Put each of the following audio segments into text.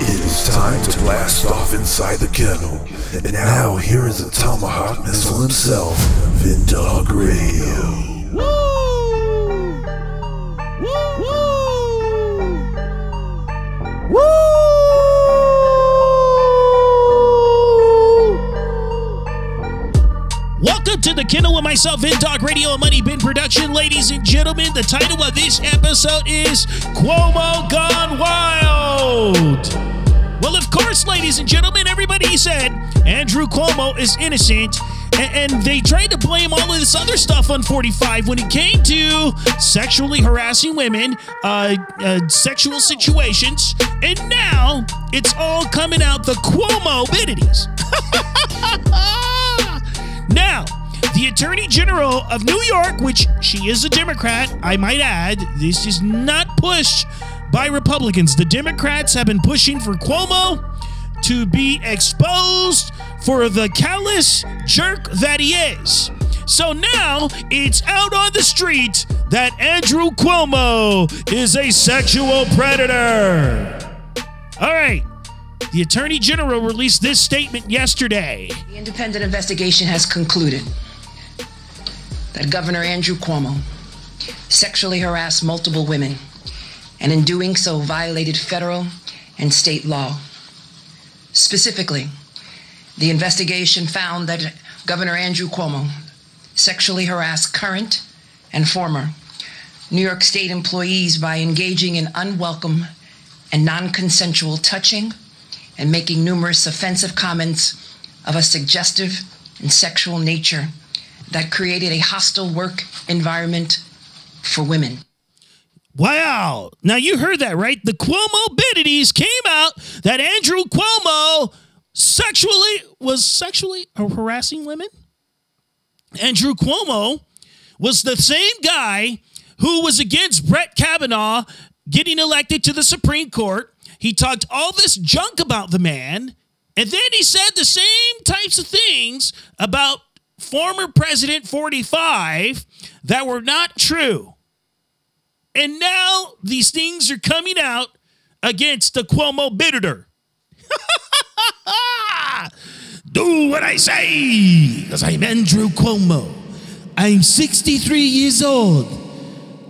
It is time to blast off inside the kennel. And now here is the Tomahawk Missile himself, Vinndogg Radio. Woo! Woo! Woo! Woo! Welcome to the kennel with myself, in Talk Radio and Money Bin Production. Ladies and gentlemen, the title of this episode is Cuomo Gone Wild. Well, of course, ladies and gentlemen, everybody said Andrew Cuomo is innocent, and, they tried to blame all of this other stuff on 45 when it came to sexually harassing women, uh, uh, sexual situations, and now it's all coming out the Cuomo bidities. Now, the Attorney General of New York, which she is a Democrat, I might add, this is not pushed by Republicans. The Democrats have been pushing for Cuomo to be exposed for the callous jerk that he is. So now it's out on the street that Andrew Cuomo is a sexual predator. All right. The Attorney General released this statement yesterday. The independent investigation has concluded that Governor Andrew Cuomo sexually harassed multiple women and in doing so violated federal and state law. Specifically, the investigation found that Governor Andrew Cuomo sexually harassed current and former New York State employees by engaging in unwelcome and non consensual touching and making numerous offensive comments of a suggestive and sexual nature that created a hostile work environment for women. Wow. Now you heard that, right? The Cuomo bidities came out that Andrew Cuomo sexually was sexually harassing women. Andrew Cuomo was the same guy who was against Brett Kavanaugh getting elected to the Supreme Court. He talked all this junk about the man, and then he said the same types of things about former President 45 that were not true. And now these things are coming out against the Cuomo bitter. Do what I say, because I'm Andrew Cuomo. I'm 63 years old.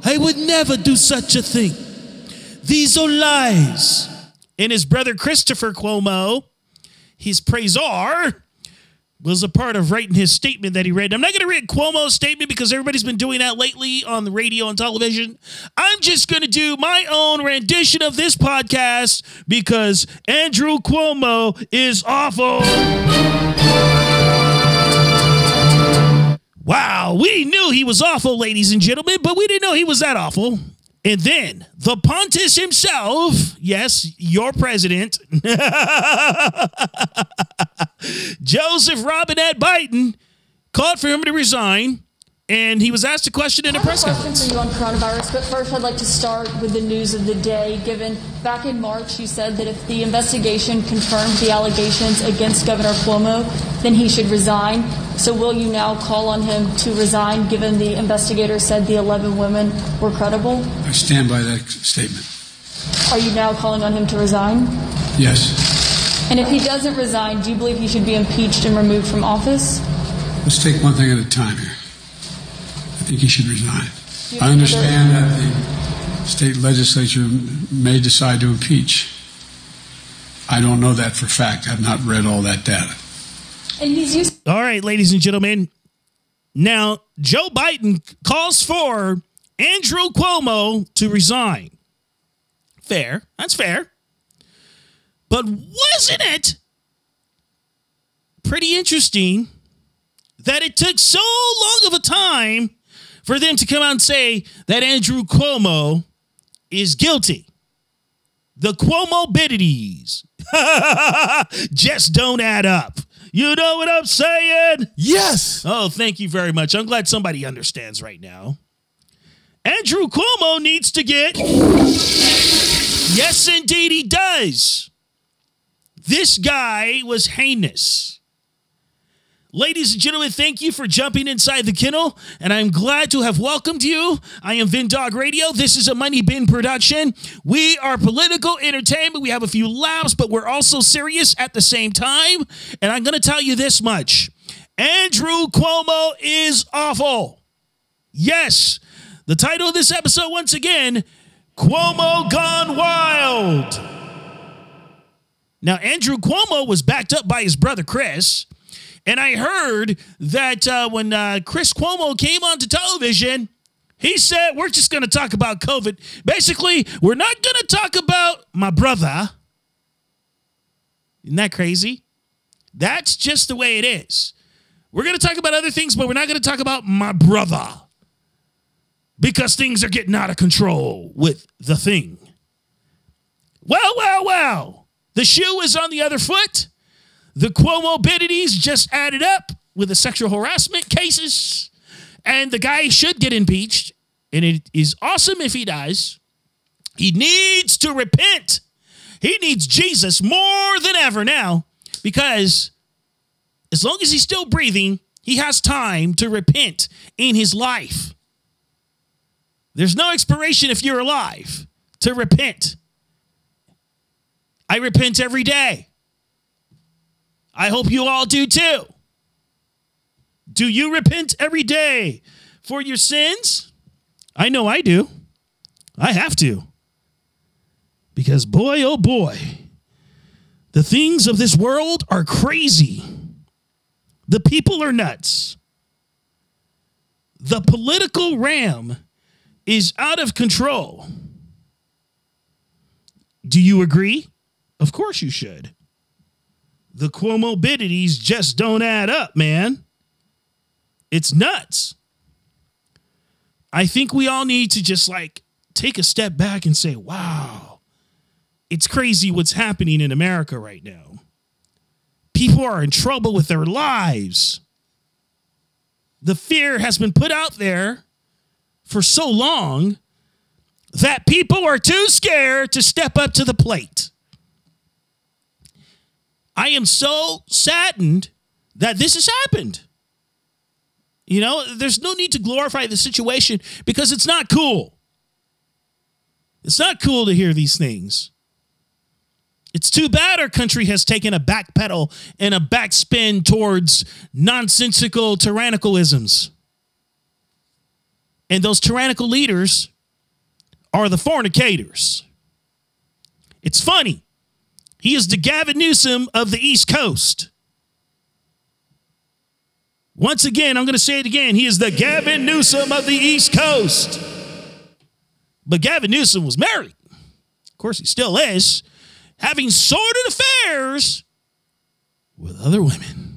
I would never do such a thing. These are lies. And his brother Christopher Cuomo, his praisor, was a part of writing his statement that he read. I'm not going to read Cuomo's statement because everybody's been doing that lately on the radio and television. I'm just going to do my own rendition of this podcast because Andrew Cuomo is awful. Wow, we knew he was awful, ladies and gentlemen, but we didn't know he was that awful. And then the Pontius himself, yes, your president, Joseph Robinette Biden, called for him to resign. And he was asked a question in a have press a question conference. for you on coronavirus, but first I'd like to start with the news of the day. Given back in March, you said that if the investigation confirmed the allegations against Governor Cuomo, then he should resign. So will you now call on him to resign, given the investigator said the 11 women were credible? I stand by that statement. Are you now calling on him to resign? Yes. And if he doesn't resign, do you believe he should be impeached and removed from office? Let's take one thing at a time here. I think he should resign. I understand that the state legislature may decide to impeach. I don't know that for fact. I've not read all that data. And he's used All right, ladies and gentlemen. Now, Joe Biden calls for Andrew Cuomo to resign. Fair. That's fair. But wasn't it pretty interesting that it took so long of a time for them to come out and say that Andrew Cuomo is guilty? The Cuomo bidities just don't add up. You know what I'm saying? Yes. Oh, thank you very much. I'm glad somebody understands right now. Andrew Cuomo needs to get. Yes, indeed, he does. This guy was heinous. Ladies and gentlemen, thank you for jumping inside the kennel, and I'm glad to have welcomed you. I am Vinndogg Radio. This is a Money Bin production. We are political entertainment. We have a few laughs, but we're also serious at the same time. And I'm going to tell you this much Andrew Cuomo is awful. Yes, the title of this episode, once again, Cuomo Gone Wild. Now, Andrew Cuomo was backed up by his brother Chris. And I heard that uh, when uh, Chris Cuomo came onto television, he said, We're just going to talk about COVID. Basically, we're not going to talk about my brother. Isn't that crazy? That's just the way it is. We're going to talk about other things, but we're not going to talk about my brother because things are getting out of control with the thing. Well, well, well. The shoe is on the other foot. The comorbidities just added up with the sexual harassment cases, and the guy should get impeached. And it is awesome if he dies. He needs to repent. He needs Jesus more than ever now because as long as he's still breathing, he has time to repent in his life. There's no expiration if you're alive to repent. I repent every day. I hope you all do too. Do you repent every day for your sins? I know I do. I have to. Because boy, oh boy, the things of this world are crazy. The people are nuts. The political ram is out of control. Do you agree? Of course you should the comorbidities just don't add up, man. It's nuts. I think we all need to just like take a step back and say, wow, it's crazy what's happening in America right now. People are in trouble with their lives. The fear has been put out there for so long that people are too scared to step up to the plate. I am so saddened that this has happened. You know, there's no need to glorify the situation because it's not cool. It's not cool to hear these things. It's too bad our country has taken a back pedal and a backspin towards nonsensical tyrannicalisms. And those tyrannical leaders are the fornicators. It's funny. He is the Gavin Newsom of the East Coast. Once again, I'm going to say it again. He is the Gavin Newsom of the East Coast. But Gavin Newsom was married. Of course, he still is, having sordid affairs with other women.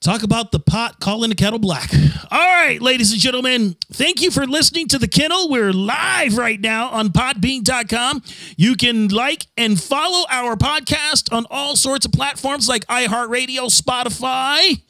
Talk about the pot calling the kettle black. All right, ladies and gentlemen, thank you for listening to The Kennel. We're live right now on podbean.com. You can like and follow our podcast on all sorts of platforms like iHeartRadio, Spotify,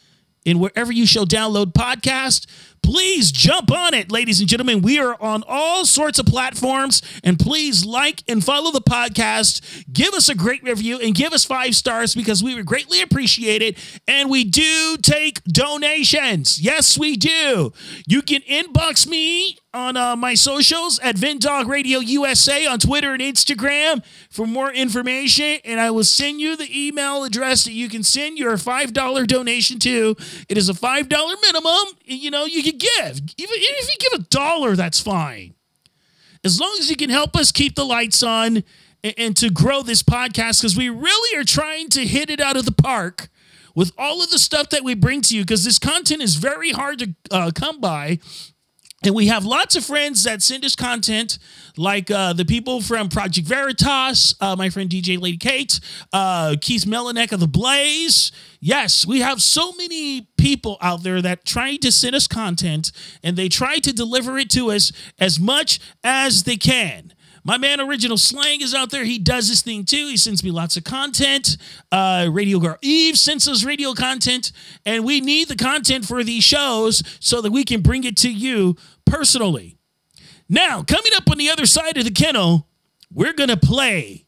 and wherever you shall download podcasts. Please jump on it, ladies and gentlemen. We are on all sorts of platforms, and please like and follow the podcast. Give us a great review and give us five stars because we would greatly appreciate it. And we do take donations. Yes, we do. You can inbox me on uh, my socials at Vinndogg Radio USA on Twitter and Instagram for more information. And I will send you the email address that you can send your $5 donation to. It is a $5 minimum. You know, you can give. Even, if you give a dollar, that's fine. As long as you can help us keep the lights on and, and to grow this podcast, because we really are trying to hit it out of the park with all of the stuff that we bring to you, because this content is very hard to uh, come by and we have lots of friends that send us content, like uh, the people from Project Veritas, uh, my friend DJ Lady Kate, uh, Keith Melinek of The Blaze. Yes, we have so many people out there that try to send us content and they try to deliver it to us as much as they can. My man Original Slang is out there. He does this thing too. He sends me lots of content. Uh, radio Girl Eve sends us radio content, and we need the content for these shows so that we can bring it to you personally. Now, coming up on the other side of the kennel, we're going to play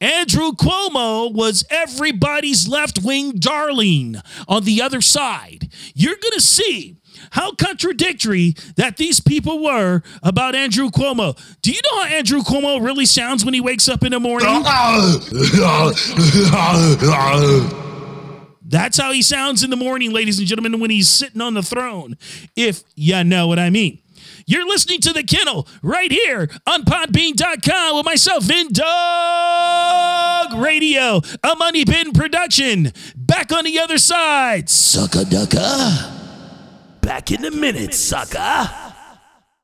Andrew Cuomo was everybody's left wing darling on the other side. You're going to see how contradictory that these people were about Andrew Cuomo. Do you know how Andrew Cuomo really sounds when he wakes up in the morning? That's how he sounds in the morning, ladies and gentlemen, when he's sitting on the throne, if you know what I mean. You're listening to The Kennel right here on Podbean.com with myself, Vinndogg Radio, a Money Bin production. Back on the other side, sucker ducker. Back in a minute, sucker.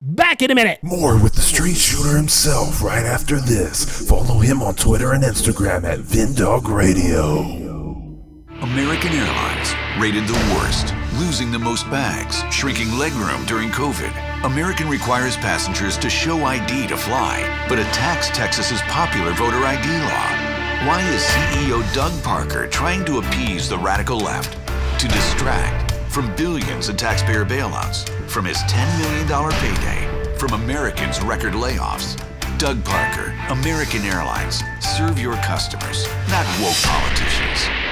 Back in a minute. More with the street shooter himself right after this. Follow him on Twitter and Instagram at Vinndogg Radio. American Airlines rated the worst, losing the most bags, shrinking legroom during COVID. American requires passengers to show ID to fly, but attacks Texas's popular voter ID law. Why is CEO Doug Parker trying to appease the radical left? To distract from billions in taxpayer bailouts, from his $10 million payday, from Americans' record layoffs. Doug Parker, American Airlines. Serve your customers, not woke politicians.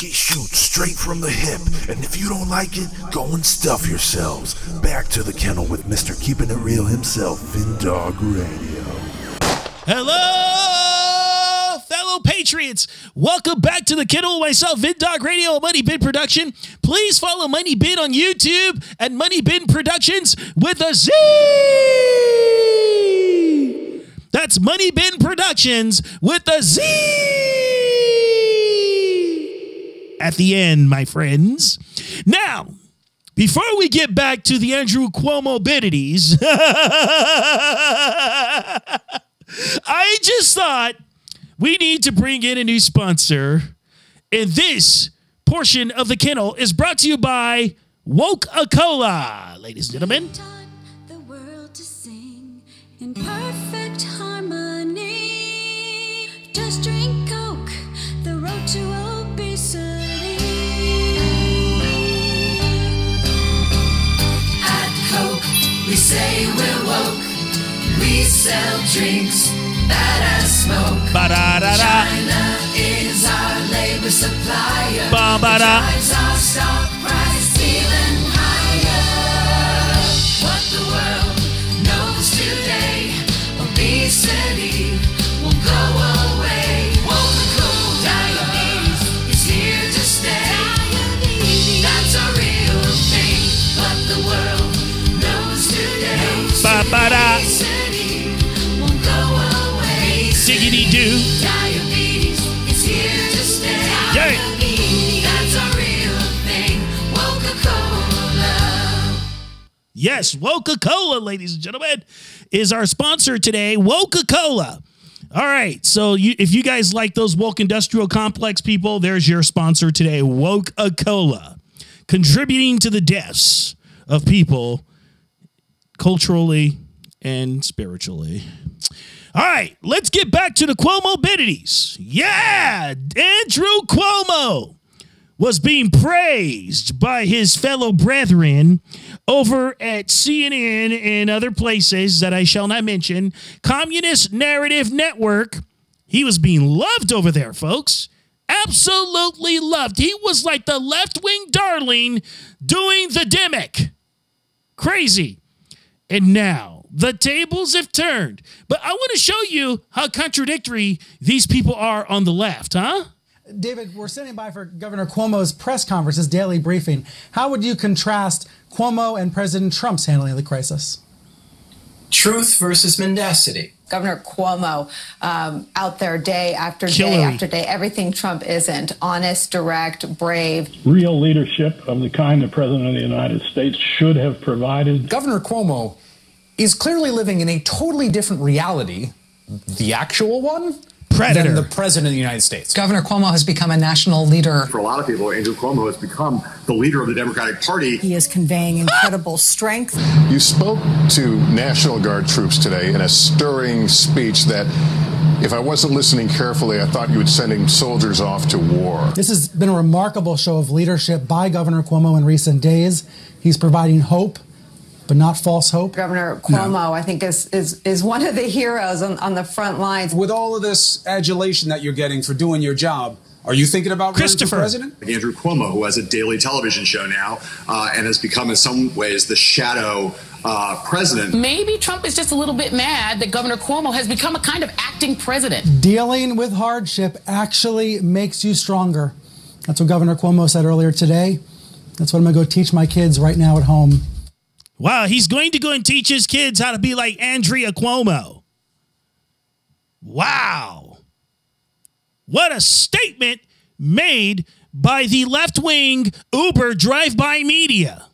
He shoots straight from the hip, and if you don't like it, go and stuff yourselves. Back to the kennel with Mr. Keeping It Real himself, Vinndogg Radio. Hello, fellow patriots. Welcome back to the Kennel with myself, Vinndogg Radio, Money Bin production. Please follow Money Bin on YouTube at Money Bin Productions with a Z. That's Money Bin Productions with a Z at the end, my friends. Now, before we get back to the Andrew Cuomo bidities, I just thought we need to bring in a new sponsor. And this portion of the kennel is brought to you by Woke A Cola, ladies and gentlemen. Say we're woke. We sell drinks that are smoke. Ba-da-da-da. China is our labor supplier. Ba-ba-da. Drives our stock Yes, Woca Cola, ladies and gentlemen, is our sponsor today. Woca Cola. All right, so you, if you guys like those woke industrial complex people, there's your sponsor today, Woke A Cola, contributing to the deaths of people culturally and spiritually. All right, let's get back to the Cuomo bidities. Yeah, Andrew Cuomo was being praised by his fellow brethren over at CNN and other places that I shall not mention. Communist Narrative Network. He was being loved over there, folks. Absolutely loved. He was like the left wing darling doing the demic. Crazy. And now The tables have turned. But I want to show you how contradictory these people are on the left, huh? David, we're sitting by for Governor Cuomo's press conference, his daily briefing. How would you contrast Cuomo and President Trump's handling of the crisis? Truth versus mendacity. Governor Cuomo um, out there day after day after day, everything Trump isn't honest, direct, brave. Real leadership of the kind the President of the United States should have provided. Governor Cuomo is clearly living in a totally different reality, the actual one, Predator. than the President of the United States. Governor Cuomo has become a national leader. For a lot of people, Andrew Cuomo has become the leader of the Democratic Party. He is conveying incredible strength. You spoke to National Guard troops today in a stirring speech that, if I wasn't listening carefully, I thought you were sending soldiers off to war. This has been a remarkable show of leadership by Governor Cuomo in recent days. He's providing hope, but not false hope. Governor Cuomo, I think, is, is, is one of the heroes on, on the front lines. With all of this adulation that you're getting for doing your job, are you thinking about running Christopher. for president? Andrew Cuomo, who has a daily television show now uh, and has become, in some ways, the shadow uh, president. Maybe Trump is just a little bit mad that Governor Cuomo has become a kind of acting president. Dealing with hardship actually makes you stronger. That's what Governor Cuomo said earlier today. That's what I'm going to go teach my kids right now at home. Wow, he's going to go and teach his kids how to be like Andrea Cuomo. Wow. What a statement made by the left wing Uber drive by media.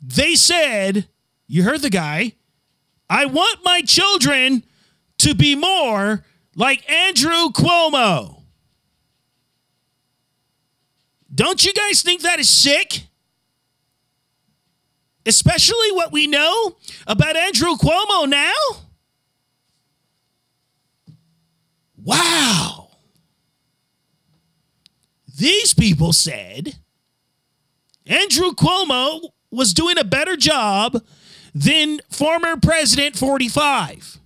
They said, you heard the guy, I want my children to be more like Andrew Cuomo. Don't you guys think that is sick? Especially what we know about Andrew Cuomo now? Wow. These people said Andrew Cuomo was doing a better job than former President 45.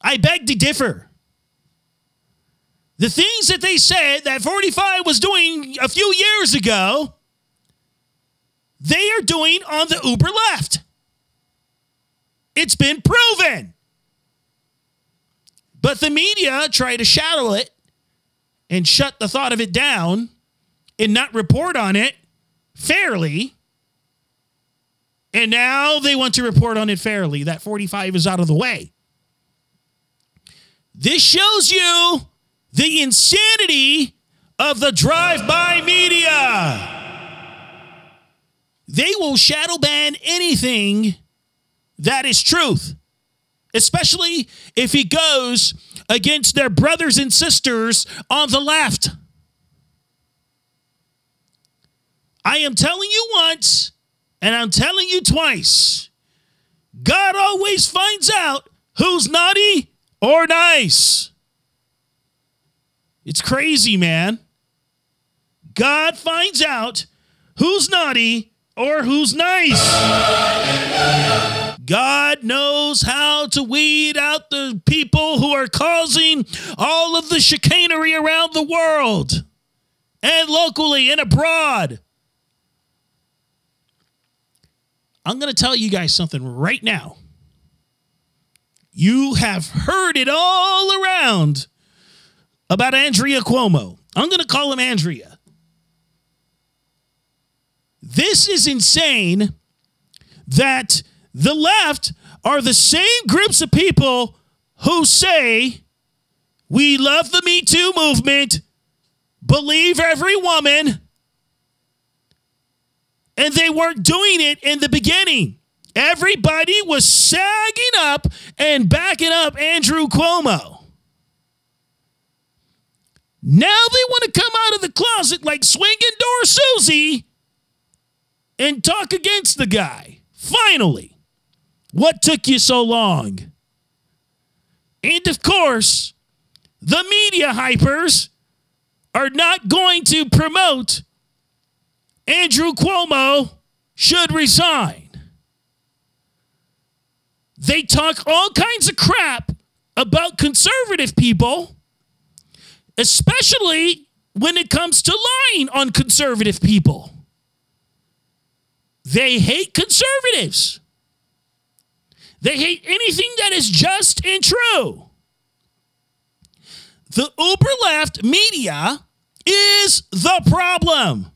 I beg to differ. The things that they said that 45 was doing a few years ago, they are doing on the Uber left. It's been proven. But the media try to shadow it and shut the thought of it down and not report on it fairly. And now they want to report on it fairly. That 45 is out of the way. This shows you the insanity of the drive by media. They will shadow ban anything that is truth, especially if he goes against their brothers and sisters on the left. I am telling you once, and I'm telling you twice. God always finds out who's naughty or nice. It's crazy, man. God finds out who's naughty or who's nice. God knows how to weed out the people who are causing all of the chicanery around the world and locally and abroad. I'm going to tell you guys something right now. You have heard it all around about Andrea Cuomo. I'm going to call him Andrea. This is insane that the left are the same groups of people who say we love the Me Too movement, believe every woman, and they weren't doing it in the beginning. Everybody was sagging up and backing up Andrew Cuomo. Now they want to come out of the closet like swinging door Susie and talk against the guy. Finally. What took you so long? And of course, the media hypers are not going to promote Andrew Cuomo should resign. They talk all kinds of crap about conservative people, especially when it comes to lying on conservative people. They hate conservatives. They hate anything that is just and true. The uber left media is the problem.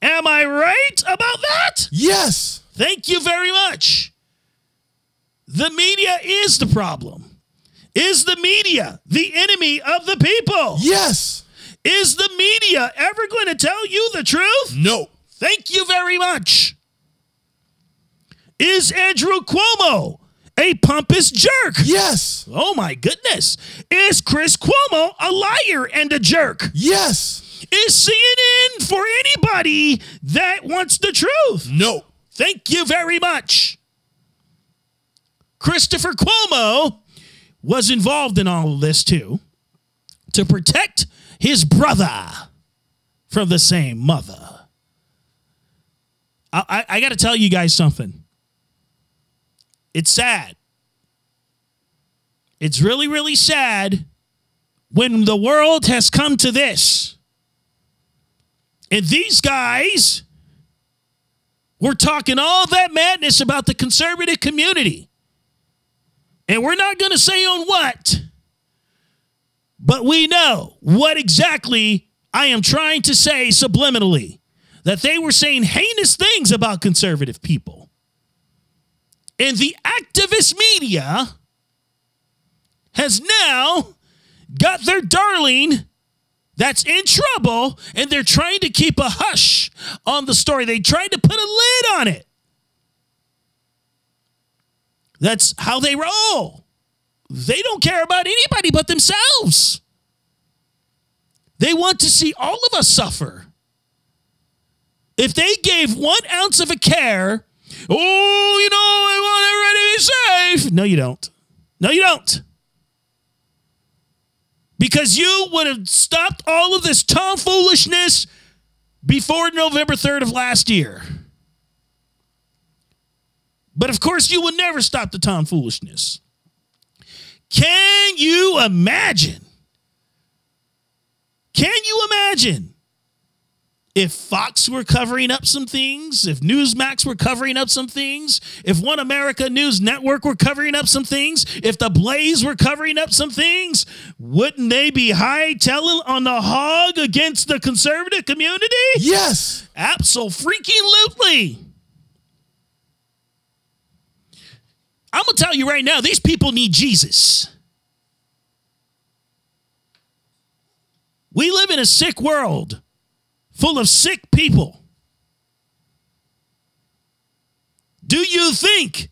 Am I right about that? Yes. Thank you very much. The media is the problem. Is the media the enemy of the people? Yes. Is the media ever going to tell you the truth? No. Thank you very much. Is Andrew Cuomo a pompous jerk? Yes. Oh my goodness. Is Chris Cuomo a liar and a jerk? Yes. Is CNN for anybody that wants the truth? No. Thank you very much. Christopher Cuomo was involved in all of this too to protect his brother from the same mother. I, I, got to tell you guys something. It's sad. It's really, really sad when the world has come to this. And these guys were talking all that madness about the conservative community. And we're not going to say on what, but we know what exactly I am trying to say subliminally that they were saying heinous things about conservative people. And the activist media has now got their darling that's in trouble and they're trying to keep a hush on the story. They tried to put a lid on it. That's how they roll. They don't care about anybody but themselves. They want to see all of us suffer. If they gave one ounce of a care, oh, you know, I want everybody to be safe. No, you don't. No, you don't. Because you would have stopped all of this tomfoolishness before November 3rd of last year. But of course, you will never stop the tomfoolishness. Can you imagine? Can you imagine if Fox were covering up some things, if Newsmax were covering up some things, if One America News Network were covering up some things, if the Blaze were covering up some things, wouldn't they be high telling on the hog against the conservative community? Yes. Absolutely. I'm going to tell you right now, these people need Jesus. We live in a sick world full of sick people. Do you think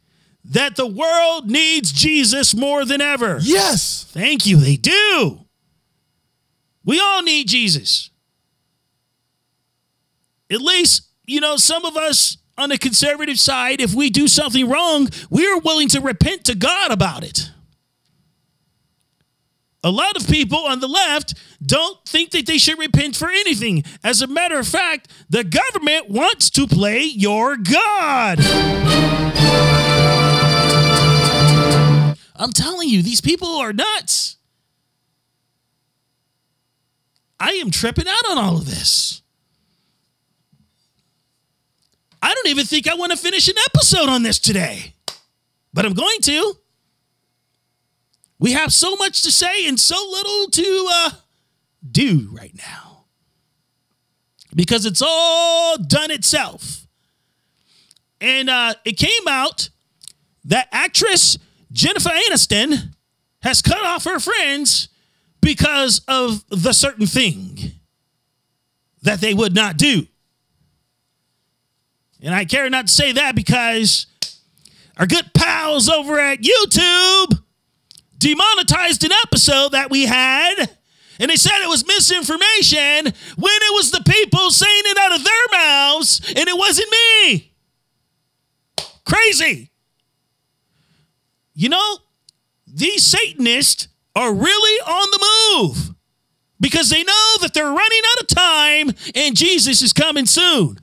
that the world needs Jesus more than ever? Yes. Thank you. They do. We all need Jesus. At least, you know, some of us on the conservative side, if we do something wrong, we're willing to repent to God about it. A lot of people on the left don't think that they should repent for anything. As a matter of fact, the government wants to play your God. I'm telling you, these people are nuts. I am tripping out on all of this. I don't even think I want to finish an episode on this today, but I'm going to. We have so much to say and so little to uh, do right now because it's all done itself. And uh, it came out that actress Jennifer Aniston has cut off her friends because of the certain thing that they would not do. And I care not to say that because our good pals over at YouTube demonetized an episode that we had, and they said it was misinformation when it was the people saying it out of their mouths, and it wasn't me. Crazy. You know, these Satanists are really on the move because they know that they're running out of time and Jesus is coming soon.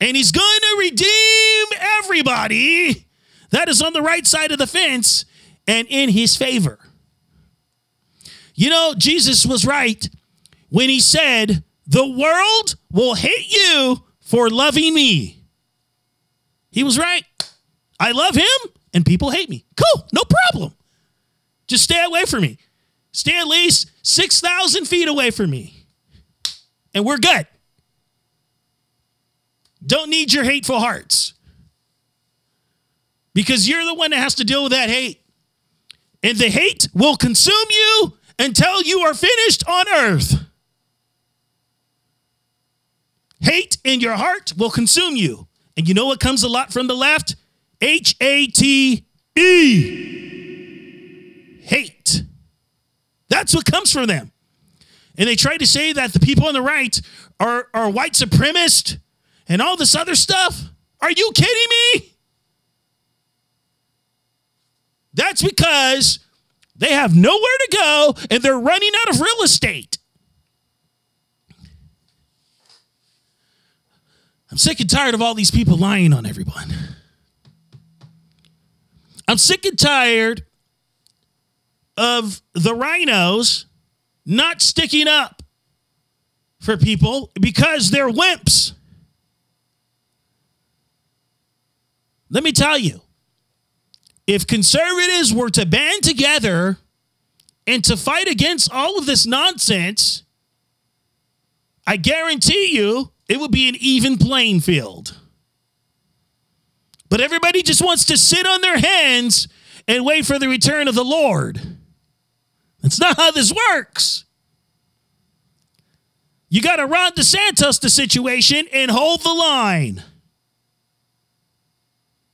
And he's going to redeem everybody that is on the right side of the fence and in his favor. You know, Jesus was right when he said, The world will hate you for loving me. He was right. I love him and people hate me. Cool, no problem. Just stay away from me. Stay at least 6,000 feet away from me. And we're good. Don't need your hateful hearts. Because you're the one that has to deal with that hate. And the hate will consume you until you are finished on earth. Hate in your heart will consume you. And you know what comes a lot from the left? H A T E. Hate. That's what comes from them. And they try to say that the people on the right are, are white supremacist and all this other stuff. Are you kidding me? That's because they have nowhere to go and they're running out of real estate. I'm sick and tired of all these people lying on everyone. I'm sick and tired of the RINOs not sticking up for people because they're wimps. Let me tell you, if conservatives were to band together and to fight against all of this nonsense, I guarantee you it would be an even playing field. But everybody just wants to sit on their hands and wait for the return of the Lord. That's not how this works. You got to Ron DeSantis the situation and hold the line.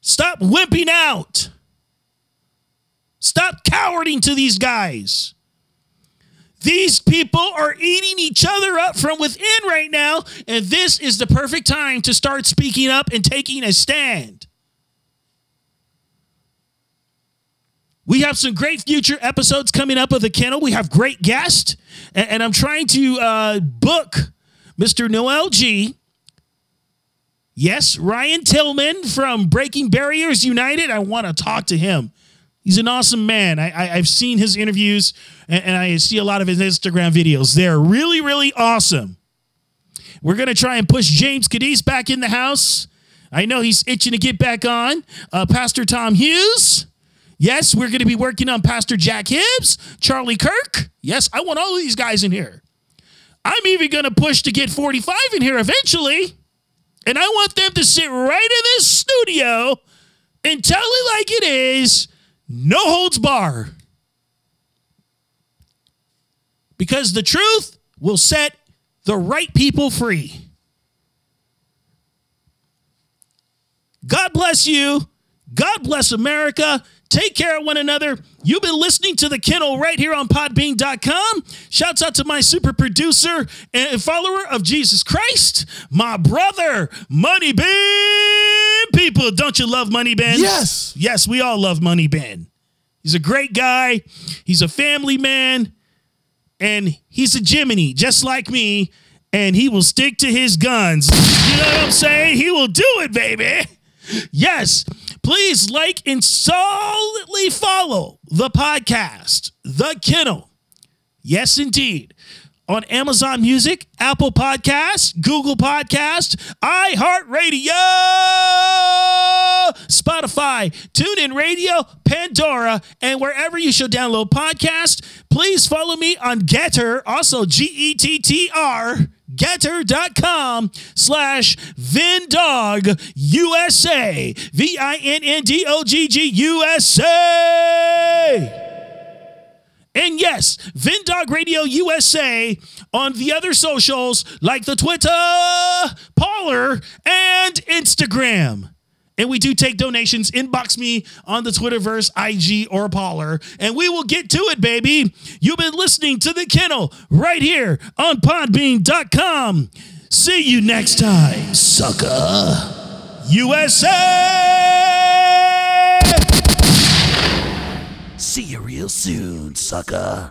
Stop wimping out. Stop cowarding to these guys. These people are eating each other up from within right now, and this is the perfect time to start speaking up and taking a stand. We have some great future episodes coming up of the kennel. We have great guests, and, and I'm trying to uh, book Mr. Noel G. Yes, Ryan Tillman from Breaking Barriers United. I want to talk to him. He's an awesome man. I, I, have seen his interviews and, and I see a lot of his Instagram videos. They're really, really awesome. We're going to try and push James Cadiz back in the house. I know he's itching to get back on. Uh, Pastor Tom Hughes. Yes, we're going to be working on Pastor Jack Hibbs, Charlie Kirk. Yes, I want all of these guys in here. I'm even going to push to get 45 in here eventually. And I want them to sit right in this studio and tell it like it is, no holds bar. Because the truth will set the right people free. God bless you. God bless America. Take care of one another. You've been listening to The Kennel right here on podbean.com. Shouts out to my super producer and follower of Jesus Christ, my brother, Money People, don't you love Money Bin? Yes. Yes, we all love Money Bin. He's a great guy. He's a family man. And he's a Jiminy, just like me. And he will stick to his guns. You know what I'm saying? He will do it, baby. Yes. Please like and solidly follow the podcast, The Kennel. Yes, indeed. On Amazon Music, Apple Podcasts, Google Podcasts, iHeartRadio, Spotify, TuneIn Radio, Pandora, and wherever you should download podcasts. Please follow me on GETTR, also G E T T R gettr.com slash Vinndogg USA. V I N N D O G G USA. And yes, Vinndogg Radio USA on the other socials like the Twitter, Parler, and Instagram. And we do take donations. Inbox me on the Twitterverse, IG, or Parler, and we will get to it, baby. You've been listening to The Kennel right here on Podbean.com. See you next time, sucker. USA! See you real soon, sucker.